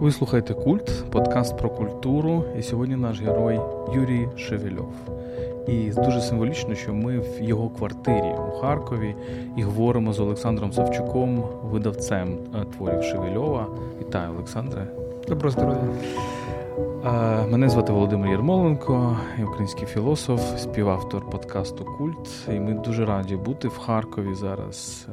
Ви слухаєте Культ, подкаст про культуру. І сьогодні наш герой Юрій Шевельов. І дуже символічно, що ми в його квартирі у Харкові і говоримо з Олександром Савчуком, видавцем е, творів Шевельова. Вітаю, Олександре. Доброго здоров'я. Е, мене звати Володимир Єрмоленко, я український філософ, співавтор подкасту Культ. І ми дуже раді бути в Харкові зараз.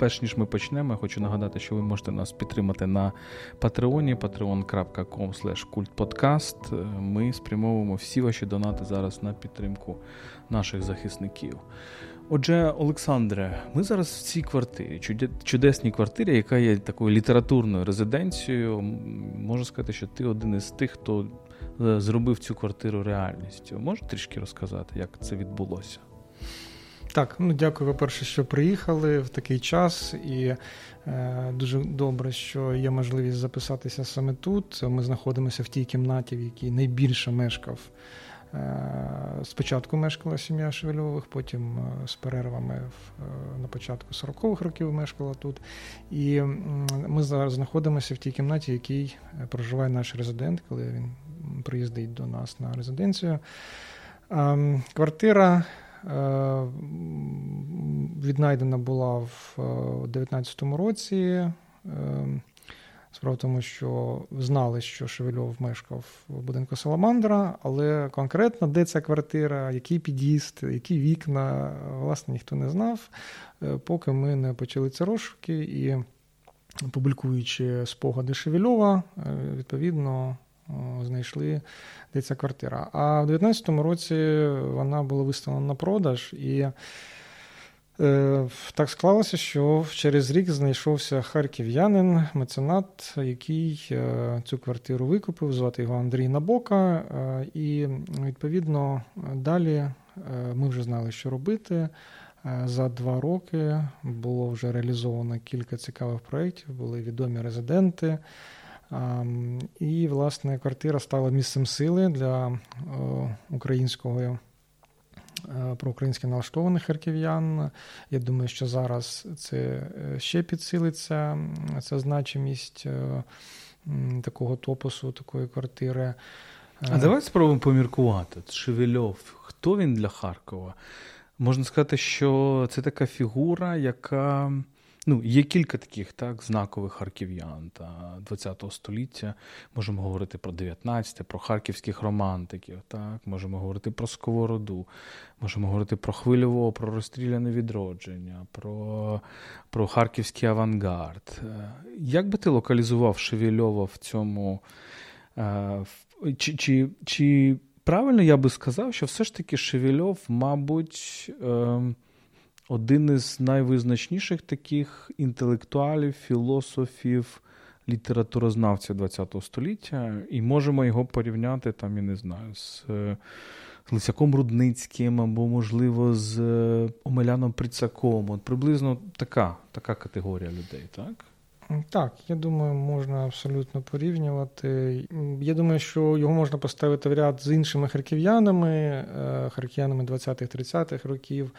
Е, перш ніж ми почнемо, я хочу нагадати, що ви можете нас підтримати на Патреоні, patreon.com kultpodcast. Ми спрямовуємо всі ваші донати зараз на підтримку наших захисників. Отже, Олександре, ми зараз в цій квартирі, чудесній квартирі, яка є такою літературною резиденцією. Можу сказати, що ти один із тих, хто е, зробив цю квартиру реальністю. Можеш трішки розказати, як це відбулося? Так, ну дякую, по-перше, що приїхали в такий час, і е, дуже добре, що є можливість записатися саме тут. Ми знаходимося в тій кімнаті, в якій найбільше мешкав. Е, спочатку мешкала сім'я Шевельових, потім е, з перервами е, на початку 40-х років мешкала тут. І ми зараз знаходимося в тій кімнаті, в якій проживає наш резидент, коли він приїздить до нас на резиденцію. Квартира віднайдена була в 2019 е, році. Е, справа в тому, що знали, що Шевельов мешкав в будинку Саламандра, але конкретно де ця квартира, який під'їзд, які вікна, власне, ніхто не знав, поки ми не почали ці розшуки і публікуючи спогади Шевельова, відповідно знайшли де ця квартира. А в 2019 році вона була виставлена на продаж, і е, так склалося, що через рік знайшовся харків'янин, меценат, який е, цю квартиру викупив, звати його Андрій Набока. Е, і відповідно далі е, ми вже знали, що робити. Е, за два роки було вже реалізовано кілька цікавих проєктів, були відомі резиденти. І, власне, квартира стала місцем сили для українського е, проукраїнськи налаштованих харків'ян. Я думаю, що зараз це е, ще підсилиться, ця значимість е, такого топосу, такої квартири. А давай спробуємо поміркувати. Шевельов, хто він для Харкова? Можна сказати, що це така фігура, яка. Ну, Є кілька таких так, знакових харків'ян та ХХ століття. Можемо говорити про 19, про харківських романтиків, так, можемо говорити про Сковороду, можемо говорити про хвильово, про розстріляне відродження, про про харківський авангард. Е, як би ти локалізував Шевельова в цьому? Е, чи, чи, чи правильно я би сказав, що все ж таки Шевельов, мабуть. Один із найвизначніших таких інтелектуалів, філософів, літературознавців ХХ століття, і можемо його порівняти там, я не знаю, з. З Лисяком Рудницьким або, можливо, з е, Омеляном Прицаком. От приблизно така така категорія людей, так? Так, я думаю, можна абсолютно порівнювати. Я думаю, що його можна поставити в ряд з іншими харків'янами, е, харків'янами 20-30-х років,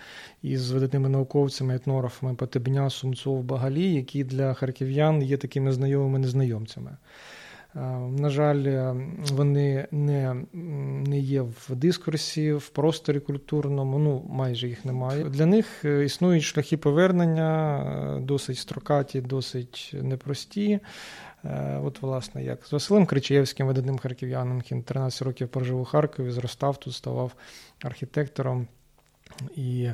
і з видатними науковцями, етнографами Потебня, Сумцов, Багалі, які для харків'ян є такими знайомими незнайомцями. Е, на жаль, е, вони не не є в дискурсі, в просторі культурному, ну майже їх немає. Для них е, існують шляхи повернення, досить строкаті, досить непрості. От, власне, як з Василем Кричаєвським, видатним харків'яном, який 13 років прожив у Харкові, зростав тут, ставав архітектором. І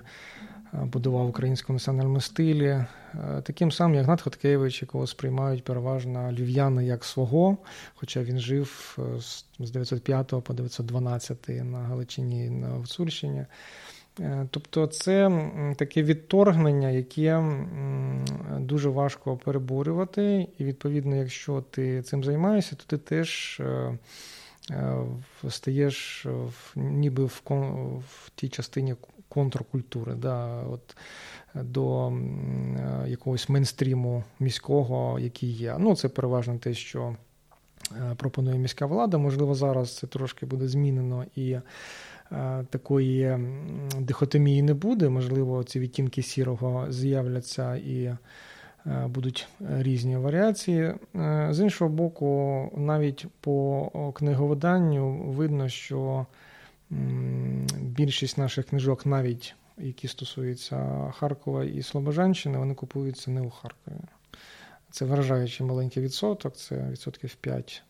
будував в українському національному стилі. Е, таким самим, як Гнат Хоткевич, якого сприймають переважно львів'яни як свого, хоча він жив е, з 905 по 912 на Галичині на Гуцульщині. Е, тобто це таке відторгнення, яке дуже важко переборювати, і, відповідно, якщо ти цим займаєшся, то ти теж стаєш ніби в тій частині контркультури, да, от, до якогось мейнстріму міського, який є. Ну, Це переважно те, що е, пропонує міська влада. Можливо, зараз це трошки буде змінено і. Е, такої дихотомії не буде, можливо, ці відтінки сірого з'являться і будуть різні варіації. З іншого боку, навіть по книговиданню видно, що більшість наших книжок, навіть які стосуються Харкова і Слобожанщини, вони купуються не у Харкові. Це вражаючий маленький відсоток, це відсотків 5 Е,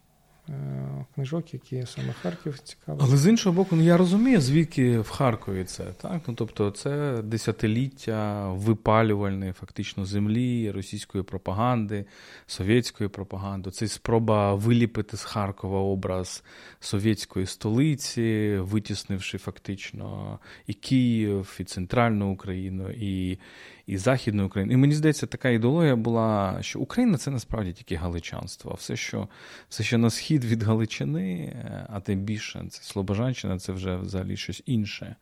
книжок, які саме Харків цікаві. Але з іншого боку, ну я розумію, звідки в Харкові це. так? Ну, Тобто, це десятиліття випалювальної фактично землі, російської пропаганди, совєтської пропаганди. Це спроба виліпити з Харкова образ совєтської столиці, витіснивши фактично і Київ, і центральну Україну, і і Західної України. І мені здається, така ідеологія була, що Україна це насправді тільки галичанство. Все, що все, що на схід від Галичини, а тим більше це Слобожанщина, це вже взагалі щось інше.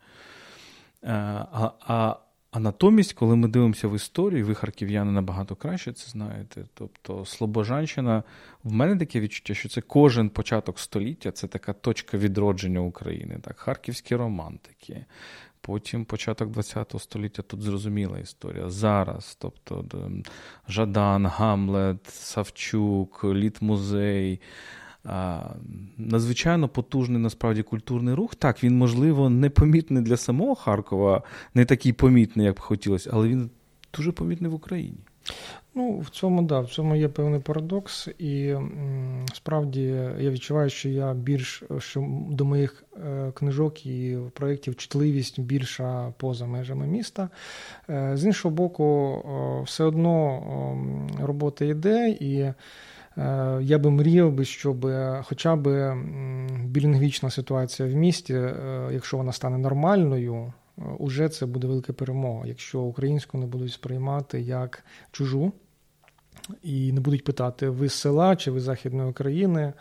Е, а, а, а натомість, коли ми дивимося в історію, ви харків'яни набагато краще це знаєте. Тобто Слобожанщина, в мене таке відчуття, що це кожен початок століття, це така точка відродження України. Так, Харківські романтики, Потім початок ХХ століття тут зрозуміла історія. Зараз, тобто Жадан, Гамлет, Савчук, Літмузей. Надзвичайно потужний насправді культурний рух. Так, він, можливо, непомітний для самого Харкова, не такий помітний, як б хотілося, але він дуже помітний в Україні. Ну, в цьому да, в цьому є певний парадокс, і м, справді я відчуваю, що я більш що до моїх е, книжок і проєктів чутливість більша поза межами міста. Е, з іншого боку, все одно робота йде, і е, я би мріяв би, щоб хоча б білінгвічна ситуація в місті, якщо вона стане нормальною уже це буде велика перемога, якщо українську не будуть сприймати як чужу і не будуть питати, ви з села чи ви з Західної України.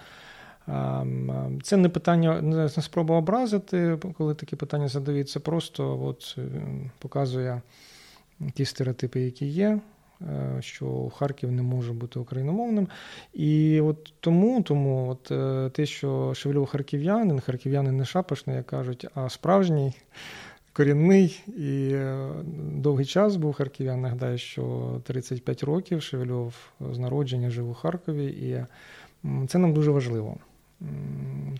Це не питання, не спроба образити, коли такі питання задають, це просто от, е, показує ті стереотипи, які є. Е, що Харків не може бути україномовним. І от тому тому от е, те, що Шевельов харків'янин, харків'янин не шапошний, як кажуть, а справжній корінний і е, довгий час був харків'ян. Нагадаю, що 35 років Шевельов з народження жив у Харкові, і це нам дуже важливо.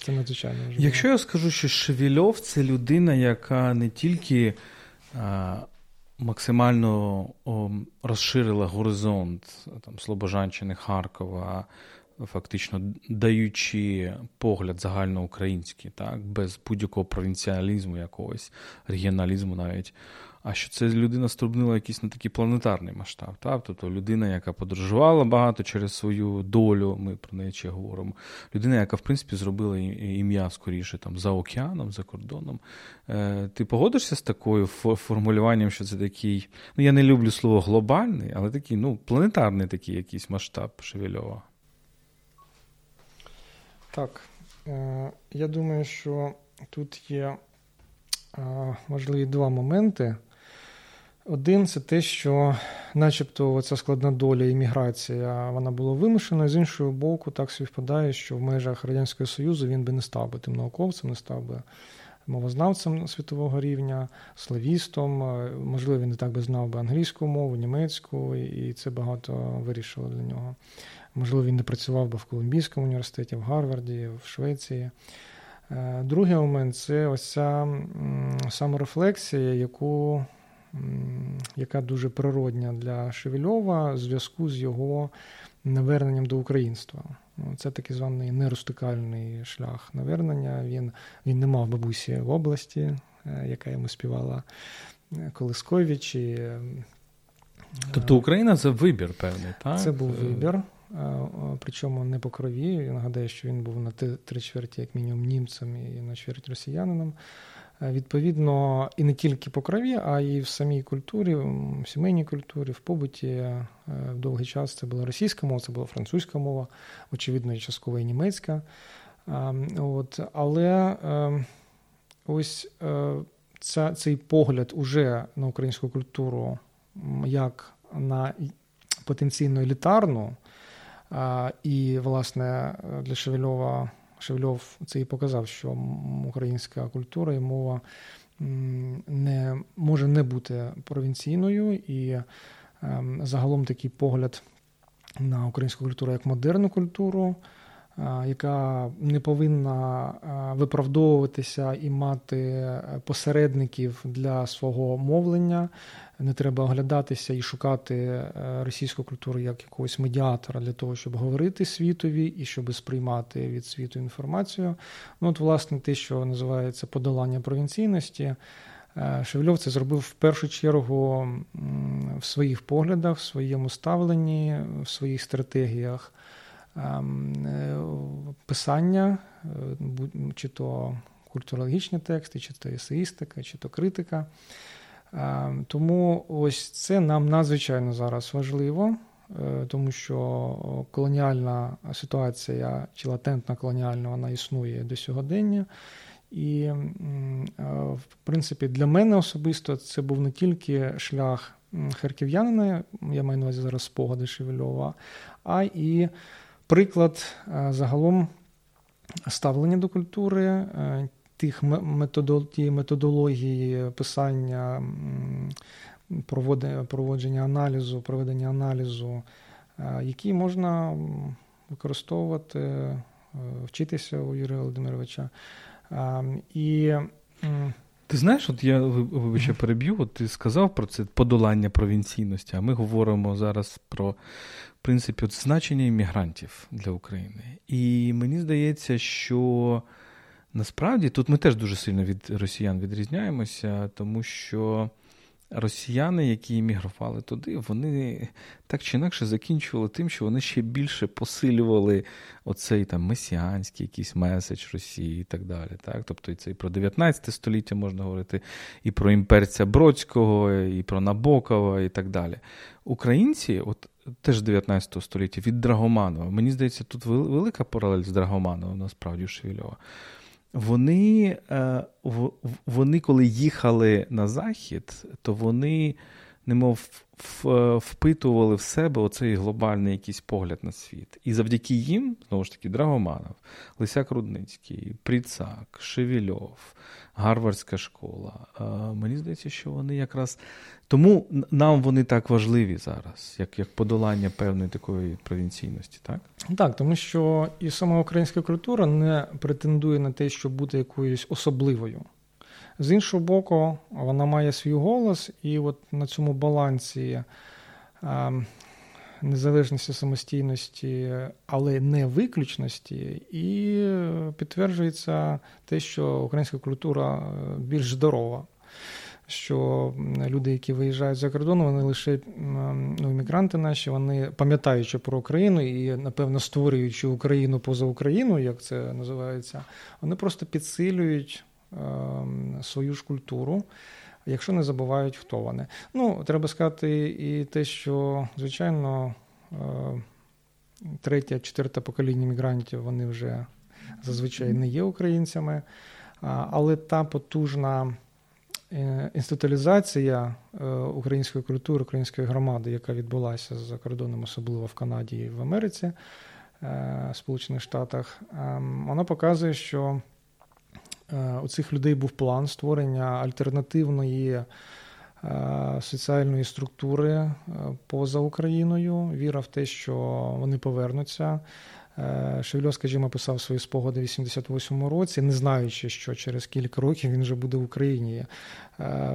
Це надзвичайно важливо. Якщо я скажу, що Шевельов це людина, яка не тільки а, максимально розширила горизонт там, Слобожанщини, Харкова фактично даючи погляд загальноукраїнський, так, без будь-якого провінціалізму, якогось регіоналізму навіть. А що це людина струбнила якийсь на такий планетарний масштаб. Так? Тобто людина, яка подорожувала багато через свою долю, ми про неї ще говоримо. Людина, яка, в принципі, зробила ім'я скоріше там, за океаном, за кордоном. Е, Ти погодишся з такою формулюванням, що це такий, ну я не люблю слово глобальний, але такий ну, планетарний такий якийсь масштаб Шевельова. Так, е, я думаю, що тут є е, важливі два моменти. Один це те, що, начебто, ця складна доля імміграція вона була вимушена, з іншого боку, так співпадає, що в межах Радянського Союзу він би не став би тим науковцем, не став би мовознавцем світового рівня, славістом. Е, можливо, він не так би знав би англійську мову, німецьку, і це багато вирішило для нього. Можливо, він не працював би в Колумбійському університеті, в Гарварді, в Швеції. Е, другий момент це ось ця саморефлексія, яку, яка дуже природня для Шевельова в зв'язку з його наверненням до українства. Ну, це такий званий нерустикальний шлях навернення. Він він не мав бабусі в області, е, яка йому співала е, Колискович. І, Тобто Україна це вибір певний, так? Це був вибір. Причому не по крові. Я нагадаю, що він був на три чверті, як мінімум, німцем і на чверть росіянином. Відповідно, і не тільки по крові, а й в самій культурі, в сімейній культурі, в побуті е, в довгий час це була російська мова, це була французька мова, очевидно, і частково і німецька. От, Але е, ось е, ця, цей погляд уже на українську культуру як на потенційно елітарну. І, власне, для Шевельова Шевельов це і показав, що українська культура і мова не може не бути провінційною, і ем, загалом такий погляд на українську культуру як модерну культуру, яка не повинна виправдовуватися і мати посередників для свого мовлення. Не треба оглядатися і шукати е, російську культуру як якогось медіатора для того, щоб говорити світові і щоб сприймати від світу інформацію. Ну, от, власне, те, що називається подолання провінційності. Е, Шевельов це зробив в першу чергу в своїх поглядах, в своєму ставленні, в своїх стратегіях е, писання, е, чи то культурологічні тексти, чи то есеїстика, чи то критика. Ем, тому ось це нам надзвичайно зараз важливо, тому що колоніальна ситуація чи латентна колоніальна вона існує до сьогодення. І, е, в принципі, для мене особисто це був не тільки шлях харків'янина, я маю на увазі зараз спогади Шевельова, а і приклад е, загалом ставлення до культури, е, тих методології писання, проводження аналізу, проведення аналізу, які можна використовувати, вчитися у Юрія Володимировича. І ти знаєш, от я вибачте, переб'ю, от ти сказав про це подолання провінційності, а ми говоримо зараз про в принципі, от значення іммігрантів для України. І мені здається, що насправді тут ми теж дуже сильно від росіян відрізняємося, тому що росіяни, які емігрували туди, вони так чи інакше закінчували тим, що вони ще більше посилювали оцей там месіанський якийсь меседж Росії і так далі. Так? Тобто і це і про 19 століття можна говорити, і про імперця Бродського, і про Набокова, і так далі. Українці, от теж 19 століття, від Драгоманова. Мені здається, тут велика паралель з Драгомановим, насправді у Шевельова. Вони, е, вони, коли їхали на захід, то вони немов впитували в себе оцей глобальний якийсь погляд на світ. І завдяки їм, знову ж таки, Драгоманов, Лисяк Рудницький, Пріцак, Шевільов, Гарвардська школа. Мені здається, що вони якраз тому нам вони так важливі зараз, як як подолання певної такої провінційності, так? Так, тому що і сама українська культура не претендує на те, щоб бути якоюсь особливою. З іншого боку, вона має свій голос, і от на цьому балансі незалежності самостійності, але не виключності, і підтверджується те, що українська культура е, більш здорова. Що люди, які виїжджають за кордон, вони лише ну, іммігранти наші, вони пам'ятаючи про Україну і, напевно, створюючи Україну поза Україною, як це називається, вони просто підсилюють свою ж культуру якщо не забувають, хто вони. Ну, треба сказати і те, що, звичайно, е, третє, четверте покоління мігрантів вони вже зазвичай не є українцями, але та потужна. Е, інституалізація е, української культури, української громади, яка відбулася за кордоном, особливо в Канаді і в Америці, Сполучених Штатах, ем, вона показує, що у цих людей був план створення альтернативної е, соціальної структури е, поза Україною. Віра в те, що вони повернуться. Шевельов, скажімо, писав свої спогади в 88-му році, не знаючи, що через кілька років він вже буде в Україні.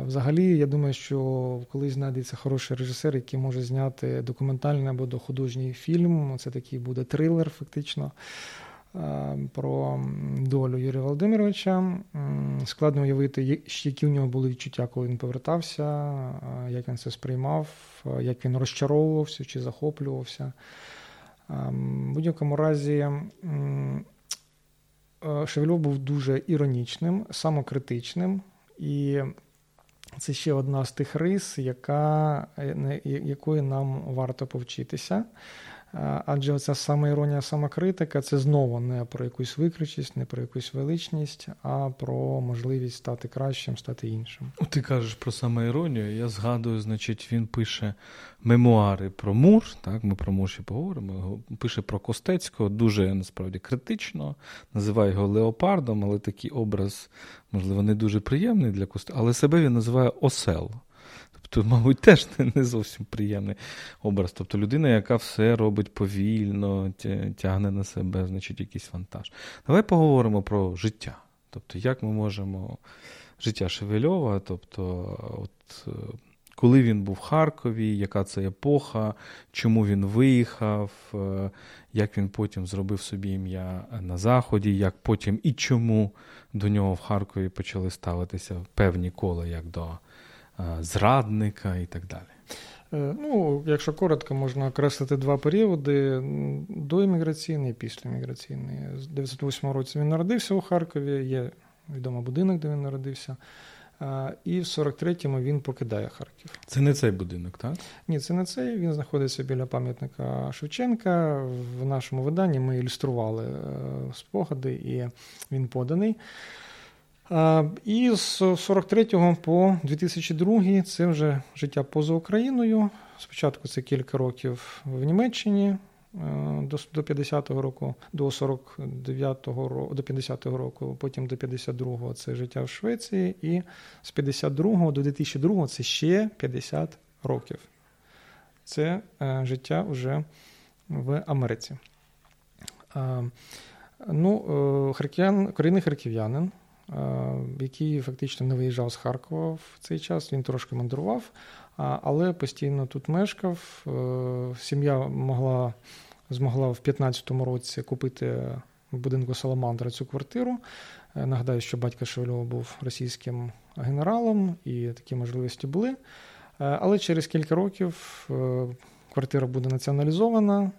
Взагалі, я думаю, що колись знайдеться хороший режисер, який може зняти документальний або художній фільм. Це такий буде трилер, фактично. Е, про долю Юрія Володимировича. Складно уявити, які в нього були відчуття, коли він повертався, е, як він це сприймав, е, як він розчаровувався чи захоплювався. В будь-якому разі. Шевельов був дуже іронічним, самокритичним, і це ще одна з тих рис, яка, якої нам варто повчитися. Адже оця саме іронія, самокритика це знову не про якусь виключність, не про якусь величність, а про можливість стати кращим, стати іншим. Ти кажеш про самоіронію. Я згадую, значить, він пише мемуари про Мур. Так, ми про Мур ще поговоримо. Пише про Костецького, дуже насправді критично, називає його Леопардом, але такий образ, можливо, не дуже приємний для Костецького, але себе він називає осел. Тут, мабуть, теж не зовсім приємний образ. Тобто людина, яка все робить повільно, тягне на себе, значить, якийсь вантаж. Давай поговоримо про життя. Тобто, як ми можемо життя Шевельова, тобто, от, е, коли він був в Харкові, яка це епоха, чому він виїхав, е, як він потім зробив собі ім'я на Заході, як потім і чому до нього в Харкові почали ставитися певні кола як до зрадника і так далі. Ну, Якщо коротко, можна окреслити два періоди: доімміграційний і післяімміграційний. З 98 році він народився у Харкові, є відомий будинок, де він народився. І в 43-му він покидає Харків. Це не цей будинок, так? Ні, це не цей. Він знаходиться біля пам'ятника Шевченка. В нашому виданні ми ілюстрували е, спогади, і він поданий. І з 43-го по 2002 це вже життя поза Україною. Спочатку це кілька років в Німеччині, Е, до 50-го року, до 49-го року, до 50-го року, потім до 52-го це життя в Швеції, і з 52-го до 2002-го це ще 50 років. Це е, життя вже в Америці. Е, ну, харків'ян, корінний харків'янин, який фактично не виїжджав з Харкова в цей час, він трошки мандрував, але постійно тут мешкав. Сім'я могла змогла в 2015 році купити в будинку Саламандра цю квартиру. Е, нагадаю, що батько Шевельова був російським генералом, і такі можливості були. Е, але через кілька років е, квартира буде націоналізована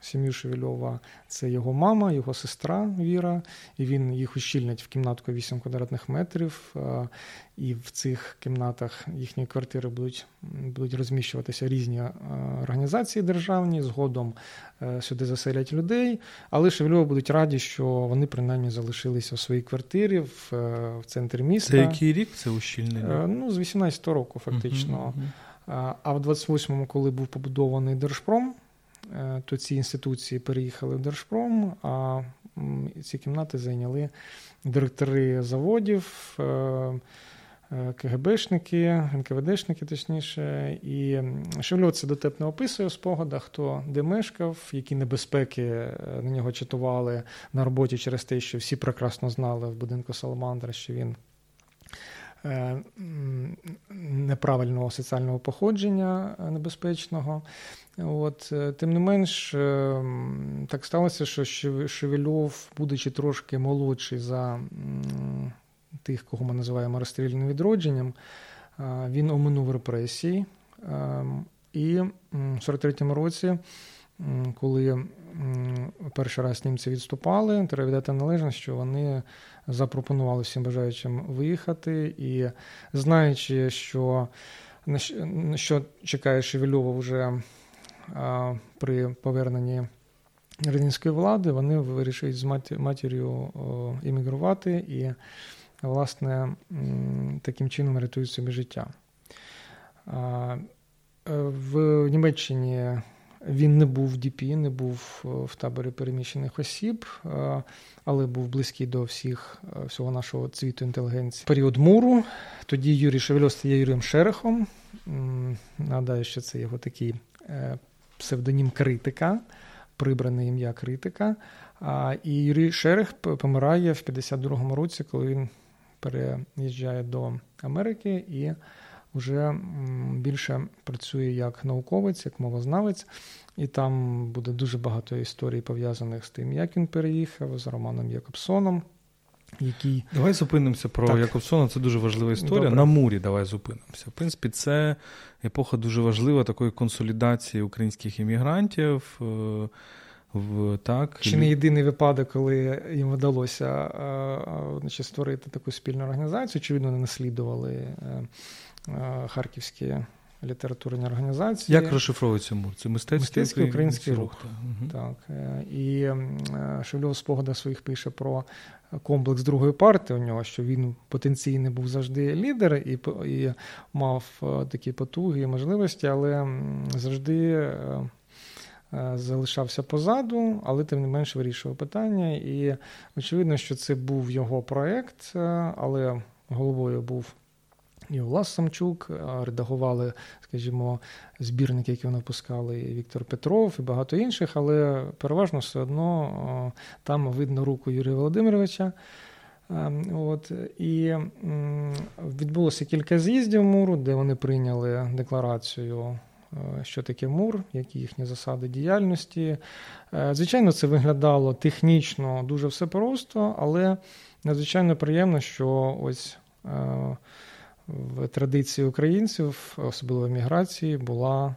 сім'ю Шевельова це його мама, його сестра Віра, і він їх ущільнить в кімнатку 8 квадратних метрів. І в цих кімнатах їхньої квартири будуть будуть розміщуватися різні організації державні. Згодом е, сюди заселять людей. Але Шевельова будуть раді, що вони принаймні залишилися в своїй квартирі в, е, в центрі міста. Це який рік це ущільнення? Е, ну, з 18-го року, фактично. Uh-huh, uh-huh. А в 28-му, коли був побудований Держпром. Е, то ці інституції переїхали в Держпром, а ці кімнати зайняли директори заводів, е, е, КГБшники, НКВДшники, точніше. І Шевльов це дотепно описує в спогадах, хто де мешкав, які небезпеки на нього чатували на роботі через те, що всі прекрасно знали в будинку Саламандра, що він. Неправильного соціального походження небезпечного, От, е, Тим не менш, е, так сталося, що Шевельов, будучи трошки молодший за тих, кого ми називаємо розстрільним відродженням, він оминув репресії. І в 43-му році, коли перший раз німці відступали, треба віддати належність, що вони запропонували всім бажаючим виїхати, і знаючи, що що чекає Шевельова вже при поверненні радянської влади вони вирішують з матір'ю іммігрувати і, власне, таким чином рятують собі життя. В Німеччині він не був в ДП, не був в таборі переміщених осіб, але був близький до всіх всього нашого цвіту інтелігенції. Період муру. Тоді Юрій Шевельов стає Юрієм Шерехом. Нагадаю, що це його такий е, псевдонім критика, прибране ім'я критика. І Юрій Шерех помирає в 52-му році, коли він переїжджає до Америки і вже більше працює як науковець, як мовознавець. І там буде дуже багато історій пов'язаних з тим, як він переїхав, з Романом Якобсоном який. Давай зупинимося про так. Якобсона. Це дуже важлива історія. Добре. На мурі давай зупинимося. В принципі, це епоха дуже важлива такої консолідації українських іммігрантів. Е, в, так. Чи не єдиний випадок, коли їм вдалося а, а, значить, створити таку спільну організацію, очевидно, не наслідували е, харківські літературні організації. Як розшифровується МУР? Це мистецький, мистецький український рух. рух. Так. Е, і Шевльов в спогадах своїх пише про комплекс другої партії у нього, що він потенційний був завжди лідер і і мав е, такі потуги і можливості, але завжди е, е, залишався позаду, але тим не менш вирішував питання. І очевидно, що це був його проєкт, але головою був і Влас Самчук, редагували, скажімо, збірники, які вони випускали, і Віктор Петров і багато інших, але переважно все одно там видно руку Юрія Володимировича. Ем, от, І відбулося кілька з'їздів муру, де вони прийняли декларацію, е, що таке мур, які їхні засади діяльності. Е, звичайно, це виглядало технічно дуже все просто, але надзвичайно приємно, що ось е, в традиції українців, особливо в міграції, була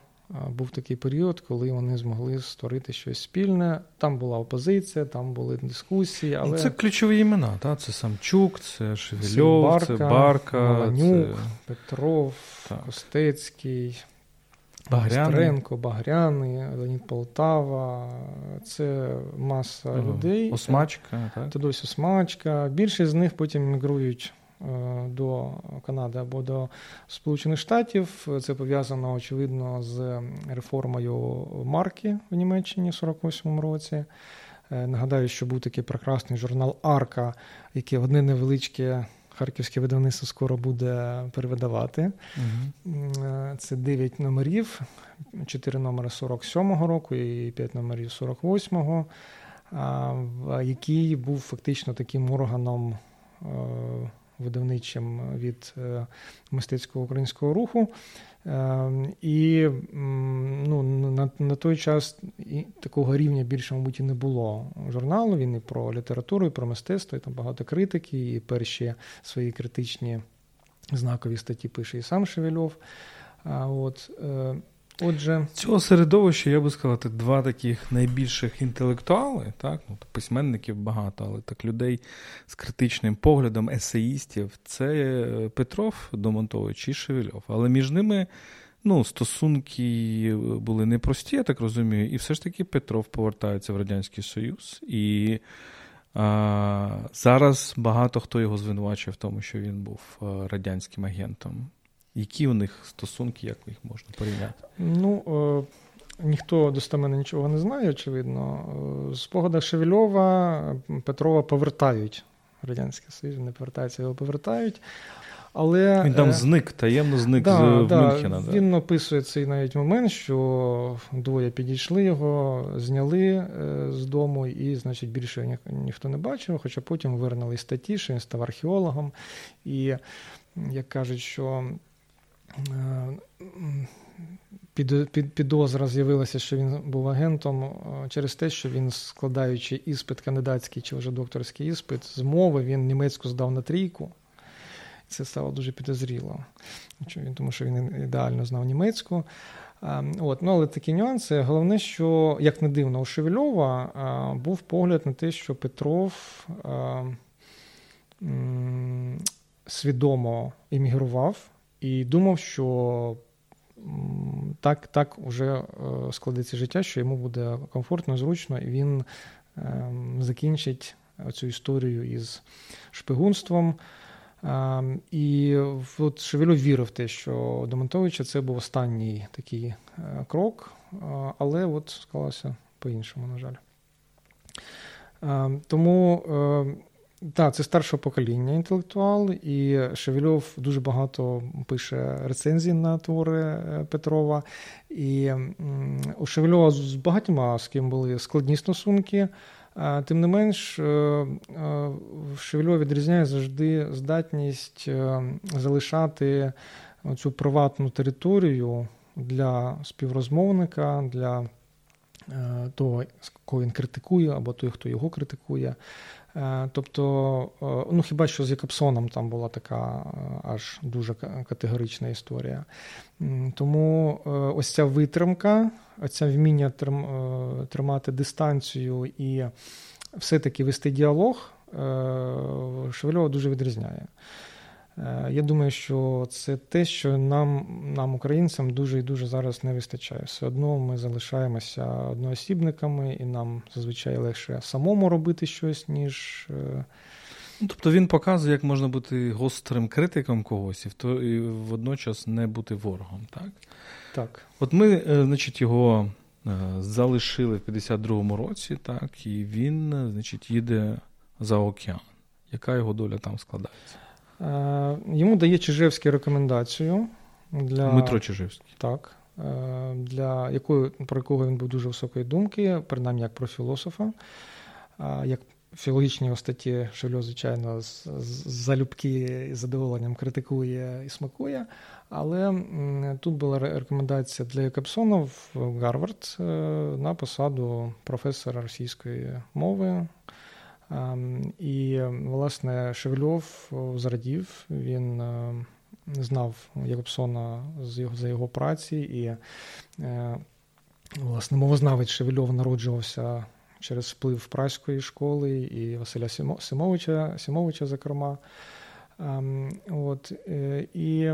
був такий період, коли вони змогли створити щось спільне. Там була опозиція, там були дискусії. Але це ключові імена. Та? Це Самчук, це Шевельов, Барка, це Барка, Маланюк, це... Петров, так. Костецький. Багрянко, Багряний, Леонід Полтава, це маса угу. людей. Осмачка, так? Тодось Осмачка. Більшість з них потім мігрують Е, до Канади або до Сполучених Штатів. Це пов'язано очевидно з реформою марки в Німеччині в 48-му році. Е, нагадаю, що був такий прекрасний журнал Арка, який одне невеличке харківське видавництво скоро буде перевидавати. Угу. Це 9 номерів, 4 номери 47-го року і 5 номерів 48-го, який був фактично таким органом видавничим від е, мистецького українського руху. Е, і ну, на на той час такого рівня більше, мабуть, і не було журналу. Він і про літературу, і про мистецтво, і там багато критики, і перші свої критичні знакові статті пише і сам Шевельов. От е, Отже, цього середовища я би сказати, два таких найбільших інтелектуали, так, ну, письменників багато, але так людей з критичним поглядом, есеїстів, це Петров Домонтович і Шевельов. Але між ними ну, стосунки були непрості, я так розумію, і все ж таки Петров повертається в Радянський Союз. І зараз багато хто його звинувачує в тому, що він був радянським агентом. Які у них стосунки, як їх можна порівняти? Ну, е, ніхто достеменно нічого не знає, очевидно. З е, спогада Шевельова Петрова повертають. Радянський Союз не повертається, його повертають. Але, Він там е, зник, таємно зник да, з да, Мюнхена. Да. Він описує цей навіть момент, що двоє підійшли його, зняли з дому, і, значить, більше ні, ніхто не бачив, хоча потім вирнали статті, що він став археологом. І як кажуть, що під, під, підозра з'явилася, що він був агентом е, через те, що він, складаючи іспит кандидатський чи вже докторський іспит, з мови він німецьку здав на трійку. Це стало дуже підозріло, тому що він ідеально знав німецьку. От, ну, Але такі нюанси. Головне, що, як не дивно, у Шевельова був погляд на те, що Петров свідомо іммігрував і думав, що так так вже е, складеться життя, що йому буде комфортно, зручно, і він ем, закінчить цю історію із шпигунством. Ем, і от Шевельов вірив в те, що Домонтовича це був останній такий е, крок, е, але от склалося по-іншому, на жаль. Ем, тому так, це старшого покоління інтелектуал, і Шевельов дуже багато пише рецензій на твори е, Петрова. І у Шевельова з багатьма з ким були складні стосунки. Тим не менш, е, е, Шевельов відрізняє завжди здатність залишати цю приватну територію для співрозмовника, для того, кого він критикує, або той, хто його критикує. Е, тобто, е, ну хіба що з Якобсоном там була така е, аж дуже категорична історія. Тому ось ця витримка, ця вміння тримати дистанцію і все-таки вести діалог, Шевельова дуже відрізняє. Е, я думаю, що це те, що нам, нам, українцям, дуже і дуже зараз не вистачає. Все одно ми залишаємося одноосібниками, і нам зазвичай легше самому робити щось, ніж. Е, ну, Тобто він показує, як можна бути гострим критиком когось, і то і водночас не бути ворогом, так? Так. От ми, е, значить, його залишили в 52-му році, так, і він, значить, їде за океан. Яка його доля там складається? Йому дає Чижевський рекомендацію для Дмитро Чижевський. Так. Для якої, про якого він був дуже високої думки, принаймні як про філософа, як філологічні його статті Шевльо, звичайно, з залюбки і задоволенням критикує і смакує. Але тут була рекомендація для Якобсона в Гарвард е, на посаду професора російської мови. Ем, і, власне, Шевльов зрадів, він е, знав Якобсона за його праці, і, е, власне, мовознавець Шевельов народжувався через вплив праської школи і Василя Симовича, Симовича зокрема. Ем, от, е, І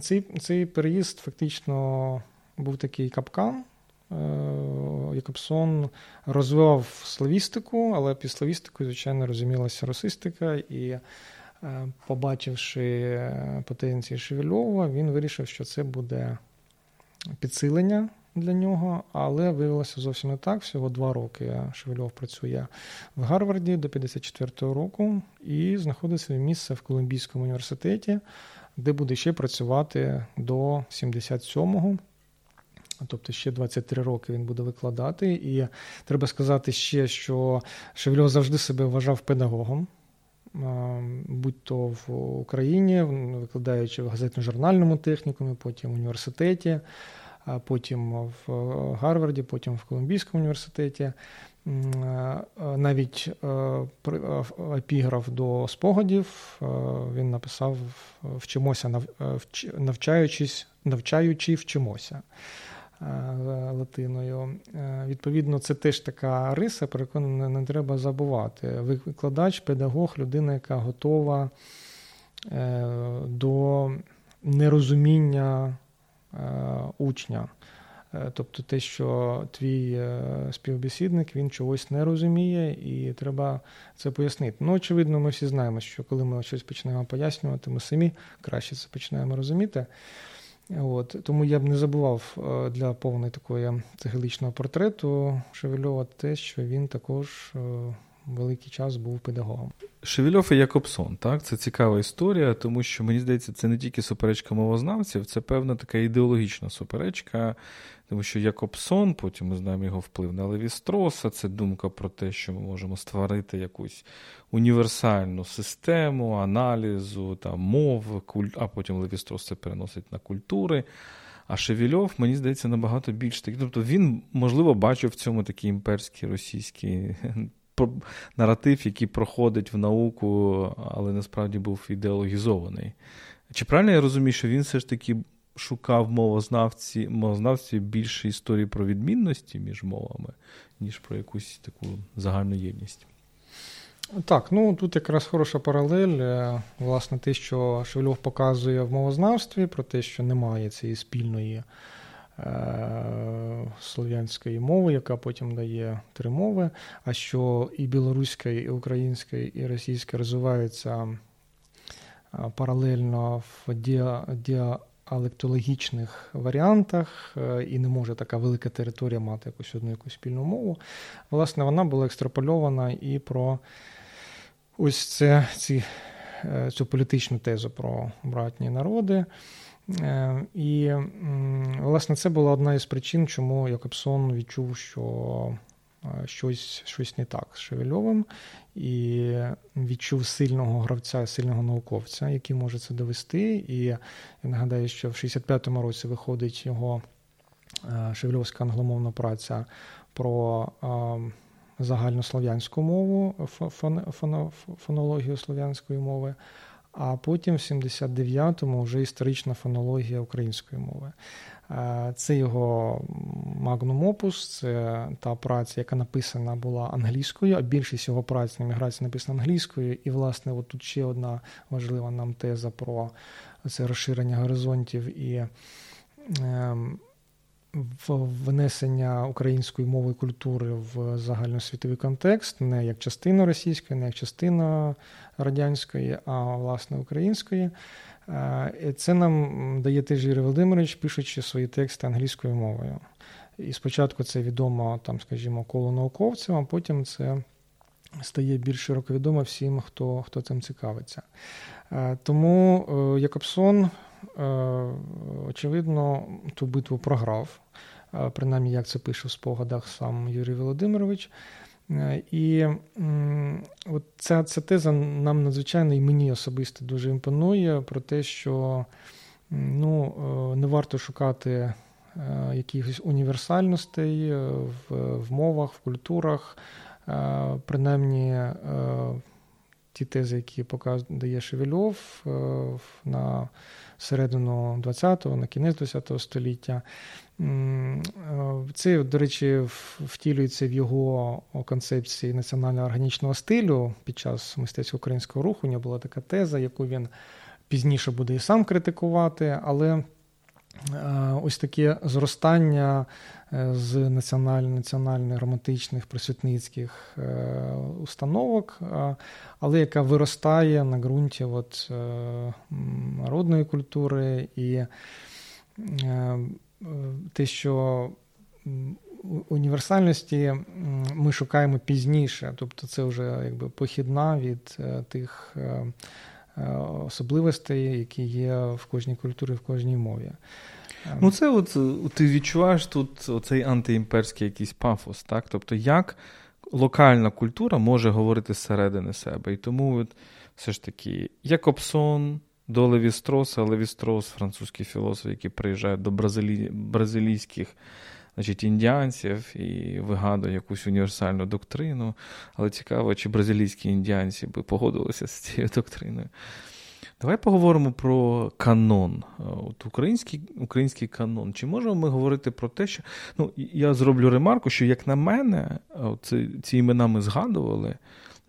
цей цей переїзд фактично був такий капкан. Е, Якобсон розвивав славістику, але під славістикою, звичайно, розумілася росистика, і, е, побачивши потенції Шевельова, він вирішив, що це буде підсилення для нього, але виявилося зовсім не так. Всього два роки Шевельов працює в Гарварді до 54-го року і знаходить своє місце в Колумбійському університеті, де буде ще працювати до 77-го. Тобто ще 23 роки він буде викладати. І треба сказати ще, що Шевельов завжди себе вважав педагогом. Будь то в Україні, викладаючи в газетно-журнальному технікумі, потім в університеті потім в Гарварді, потім в Колумбійському університеті. Навіть епіграф до спогадів він написав вчимося, навчаючись, навчаючи, вчимося латиною. Відповідно, це теж така риса, про яку не треба забувати. Викладач, педагог, людина, яка готова е, до нерозуміння Е, учня. Е, тобто те, що твій е, співбесідник він чогось не розуміє, і треба це пояснити. Ну, очевидно, ми всі знаємо, що коли ми щось починаємо пояснювати, ми самі краще це починаємо розуміти. От. Тому я б не забував для повної такої цегеличного портрету Шевельова те, що він також великий час був педагогом. Шевельов і Якобсон, так, це цікава історія, тому що мені здається, це не тільки суперечка мовознавців, це певна така ідеологічна суперечка, тому що Якобсон, потім ми знаємо його вплив на Леві Строса, це думка про те, що ми можемо створити якусь універсальну систему аналізу там, мов, куль... а потім Леві Строс це переносить на культури. А Шевельов, мені здається, набагато більш такий. Тобто він, можливо, бачив в цьому такий імперський російський наратив, який проходить в науку, але насправді був ідеологізований. Чи правильно я розумію, що він все ж таки шукав мовознавці, мовознавці більше історії про відмінності між мовами, ніж про якусь таку загальну єдність? Так, ну тут якраз хороша паралель. Е, власне, те, що Шевельов показує в мовознавстві, про те, що немає цієї спільної. Е, слов'янської мови, яка потім дає три мови, а що і білоруська, і українська, і російська розвиваються е, паралельно в діалектологічних варіантах, е, і не може така велика територія мати якусь одну якусь спільну мову. Власне, вона була екстраполювана і про ось це, ці, цю політичну тезу про братні народи. Е, і, власне, це була одна із причин, чому Якобсон відчув, що е, щось щось не так з Шевельовим, і відчув сильного гравця, сильного науковця, який може це довести. І я нагадаю, що в 65-му році виходить його е, Шевельовська англомовна праця про загальнослов'янську мову, фонологію слов'янської мови а потім в 79-му вже історична фонологія української мови. Е, це його магнум опус, це та праця, яка написана була англійською, а більшість його праць на міграції написана англійською. І, власне, от тут ще одна важлива нам теза про це розширення горизонтів і. Ем, внесення української мови і культури в загальносвітовий контекст, не як частина російської, не як частина радянської, а власне української. Е, це нам дає теж Юрій Володимирович, пишучи свої тексти англійською мовою. І спочатку це відомо, там, скажімо, коло науковців, а потім це стає більш широко відома всім, хто хто цим цікавиться. Тому Якобсон, очевидно, ту битву програв, принаймні, як це пише в спогадах сам Юрій Володимирович. І от ця, ця теза нам надзвичайно і мені особисто дуже імпонує про те, що ну, не варто шукати якихось універсальностей в, в мовах, в культурах. Принаймні, ті тези, які показує Шевельов на середину 20-го, на кінець 20 століття. Це, до речі, втілюється в його концепції національно органічного стилю під час мистецького українського руху. У нього була така теза, яку він пізніше буде і сам критикувати, але ось таке зростання е, з національно романтичних просвітницьких е, установок, але яка виростає на ґрунті от, е, народної культури і те, що універсальності ми шукаємо пізніше, тобто це вже якби похідна від тих особливостей, які є в кожній культурі, в кожній мові. Ну, це от ти відчуваєш тут оцей антиімперський якийсь пафос, так? Тобто, як локальна культура може говорити зсередини себе. І тому от, все ж таки, Якобсон до Левістроса, Левістрос, французький філософ, який приїжджає до бразилі... бразилійських значить, індіанців і вигадує якусь універсальну доктрину. Але цікаво, чи бразилійські індіанці би погодилися з цією доктриною. Давай поговоримо про канон. От Український український канон. Чи можемо ми говорити про те, що ну, я зроблю ремарку, що, як на мене, ці, ці імена ми згадували.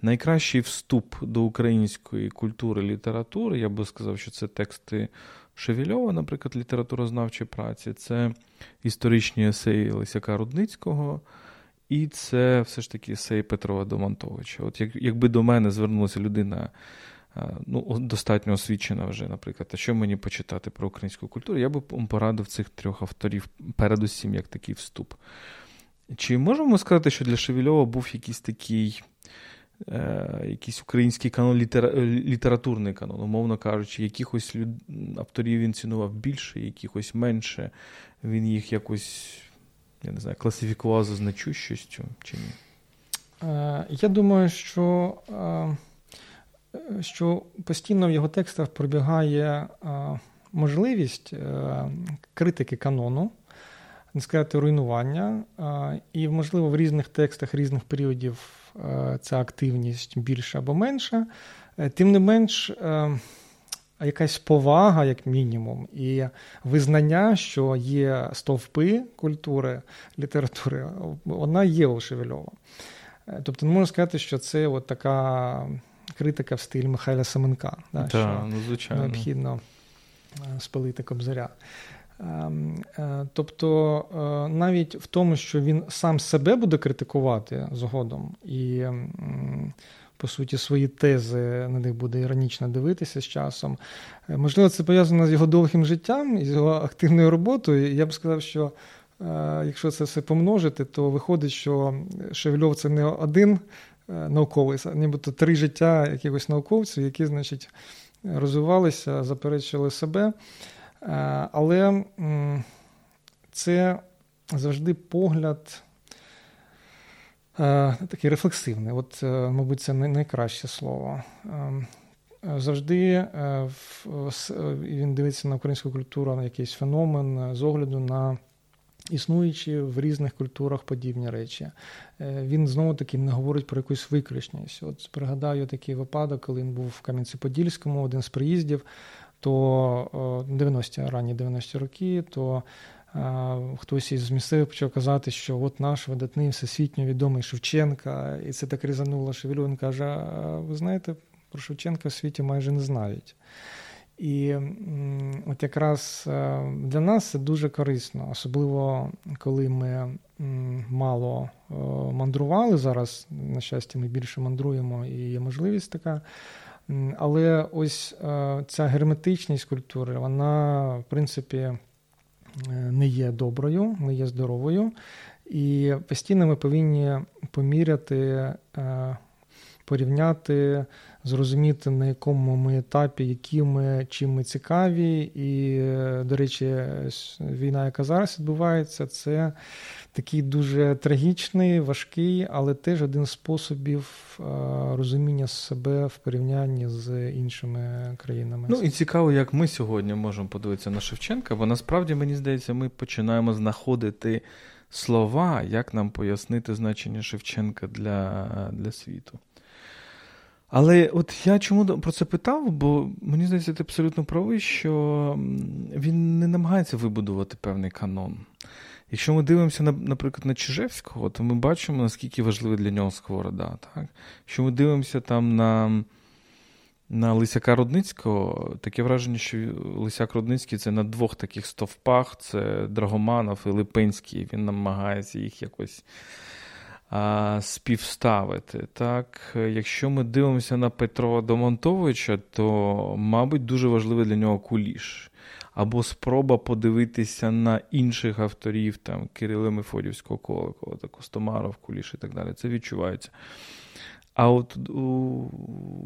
Найкращий вступ до української культури літератури, я би сказав, що це тексти Шевільова, наприклад, літературознавчої праці, це історичні есеї Лисяка Рудницького, і це все ж таки есеї Петрова Домантовича. От як, якби до мене звернулася людина ну, достатньо освічена вже, наприклад, а що мені почитати про українську культуру, я би порадив цих трьох авторів, передусім, як такий вступ. Чи можемо сказати, що для Шевільова був якийсь такий е, якийсь український канон, літера, літературний канон, умовно кажучи, якихось люд... авторів він цінував більше, якихось менше, він їх якось, я не знаю, класифікував за значущістю чи ні? Е, я думаю, що. Е, що постійно в його текстах пробігає можливість е, критики канону, не сказати, руйнування, і, можливо, в різних текстах різних періодів е, ця активність більша або менша. Е, тим не менш, якась повага, як мінімум, і визнання, що є стовпи культури, літератури, вона є у Шевельова. Тобто, не можна сказати, що це от така критика в стилі Михайла Семенка, да, да, що ну, звичайно. необхідно е, спалити кобзаря. Ем, е, тобто е, навіть в тому, що він сам себе буде критикувати згодом, і, по суті, свої тези на них буде іронічно дивитися з часом. Можливо, це пов'язано з його довгим життям і з його активною роботою. Я б сказав, що якщо це все помножити, то виходить, що Шевельов це не один Е, науковець, нібито три життя якихось науковців, які, значить, розвивалися, заперечили себе. Е, але це завжди погляд е, такий рефлексивний. От, мабуть, це найкраще слово. Завжди він дивиться на українську культуру, на якийсь феномен з огляду на існуючі в різних культурах подібні речі. Е, він знову таки не говорить про якусь виключність. От пригадаю такий випадок, коли він був в Кам'янці-Подільському, один з приїздів, то 90-ті, ранні 90-ті роки, то Хтось із місцевих почав казати, що от наш видатний всесвітньо відомий Шевченка, і це так різануло Шевелю. Він каже: ви знаєте, про Шевченка в світі майже не знають. І от якраз е, для нас це дуже корисно, особливо коли ми мало е, мандрували. Зараз, на щастя, ми більше мандруємо і є можливість така. Але ось е, ця герметичність культури, вона, в принципі, не є доброю, не є здоровою. І постійно ми повинні поміряти порівняти, зрозуміти, на якому ми етапі, які ми чим ми цікаві. І, до речі, війна, яка зараз відбувається, це такий дуже трагічний, важкий, але теж один з способів розуміння себе в порівнянні з іншими країнами. Ну і цікаво, як ми сьогодні можемо подивитися на Шевченка, бо насправді мені здається, ми починаємо знаходити слова, як нам пояснити значення Шевченка для, для світу. Але от я чому про це питав, бо мені здається, ти абсолютно правий, що він не намагається вибудувати певний канон. Якщо ми дивимося, наприклад, на Чижевського, то ми бачимо, наскільки важливий для нього сковорода. Так? Якщо ми дивимося там на на Лисяка Рудницького, таке враження, що Лисяк Рудницький це на двох таких стовпах: це Драгоманов і Липинський. Він намагається їх якось а, співставити. Так? Якщо ми дивимося на Петра Домонтовича, то, мабуть, дуже важливий для нього куліш або спроба подивитися на інших авторів, там Кирила Мефодівського та Костомаров, Куліш і так далі. Це відчувається. А от у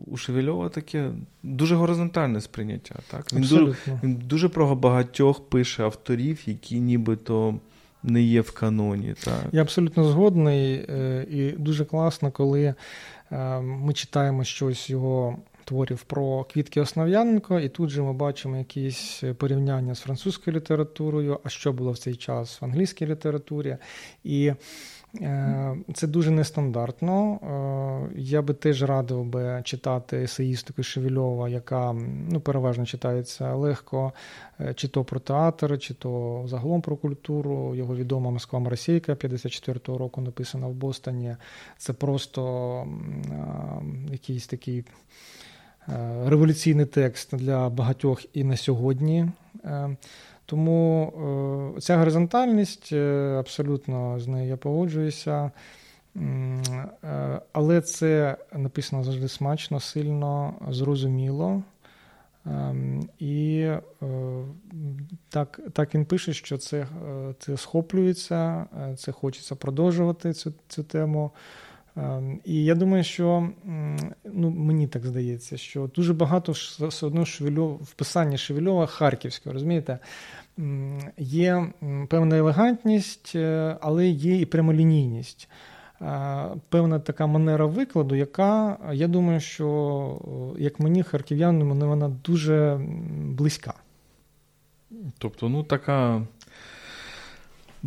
у Шевельова таке дуже горизонтальне сприйняття. Так? Він дуже він дуже про багатьох пише авторів, які нібито не є в каноні. Так? Я абсолютно згодний, е, і дуже класно, коли е, ми читаємо щось його творів про Квітки Основ'яненко, і тут же ми бачимо якісь порівняння з французькою літературою, а що було в цей час в англійській літературі. І е, це дуже нестандартно. Е, я би теж радив би читати есеїстику Шевельова, яка ну, переважно читається легко, е, чи то про театр, чи то загалом про культуру. Його відома Москва Маросійка 54-го року написана в Бостоні. Це просто якийсь такий революційний текст для багатьох і на сьогодні. Е, тому е, ця горизонтальність абсолютно з нею я погоджуюся. Але це написано завжди смачно, сильно, зрозуміло. І так так він пише, що це це схоплюється, це хочеться продовжувати цю, цю тему. Ем, і я думаю, що ну, мені так здається, що дуже багато все одно Шевельов, в писанні Шевельова Харківського, розумієте, є певна елегантність, е, але є і прямолінійність. Певна така манера викладу, яка, я думаю, що як мені, харків'янам, вона дуже близька. Тобто, ну така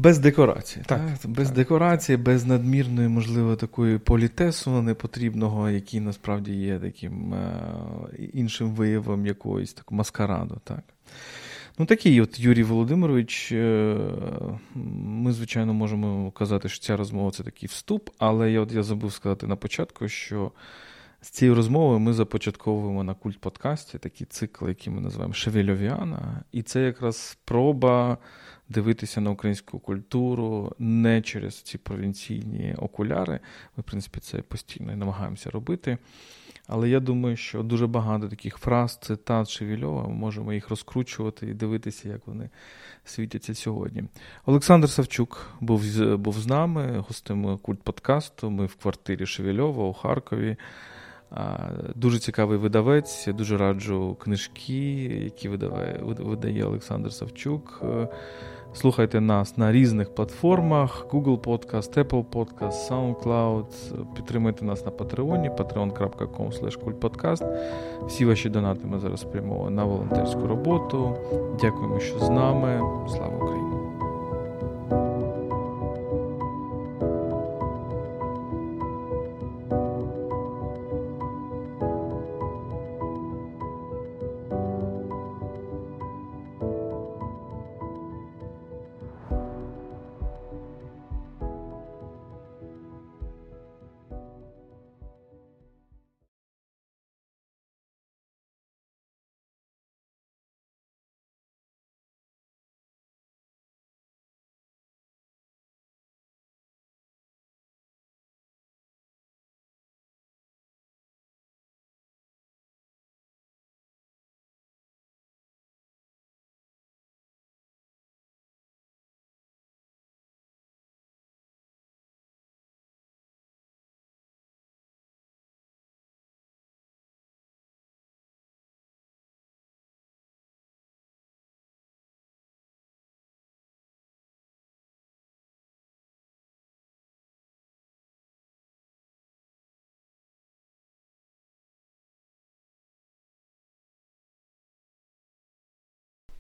без декорації. Так, так? Без так. декорації, без надмірної, можливо, такої політесу непотрібного, який насправді є таким е, іншим виявом якоїсь так, маскараду. Так? Ну, такий от Юрій Володимирович. Е, ми, звичайно, можемо казати, що ця розмова це такий вступ, але я от я забув сказати на початку, що з цією розмовою ми започатковуємо на культ подкасті такий цикл, який ми називаємо Шевельовіана. І це якраз спроба дивитися на українську культуру не через ці провінційні окуляри. Ми, в принципі, це постійно намагаємося робити. Але я думаю, що дуже багато таких фраз, цитат Шевільова, ми можемо їх розкручувати і дивитися, як вони світяться сьогодні. Олександр Савчук був був з нами, гостем культ подкасту. Ми в квартирі Шевільова у Харкові. Дуже цікавий видавець. Я дуже раджу книжки, які видає, видає Олександр Савчук. Слухайте нас на різних платформах: Google Podcast, Apple Podcast, SoundCloud. Підтримуйте нас на Патреоні, patreon.com. Всі ваші донати ми зараз спрямовуємо на волонтерську роботу. Дякуємо, що з нами. Слава Україні!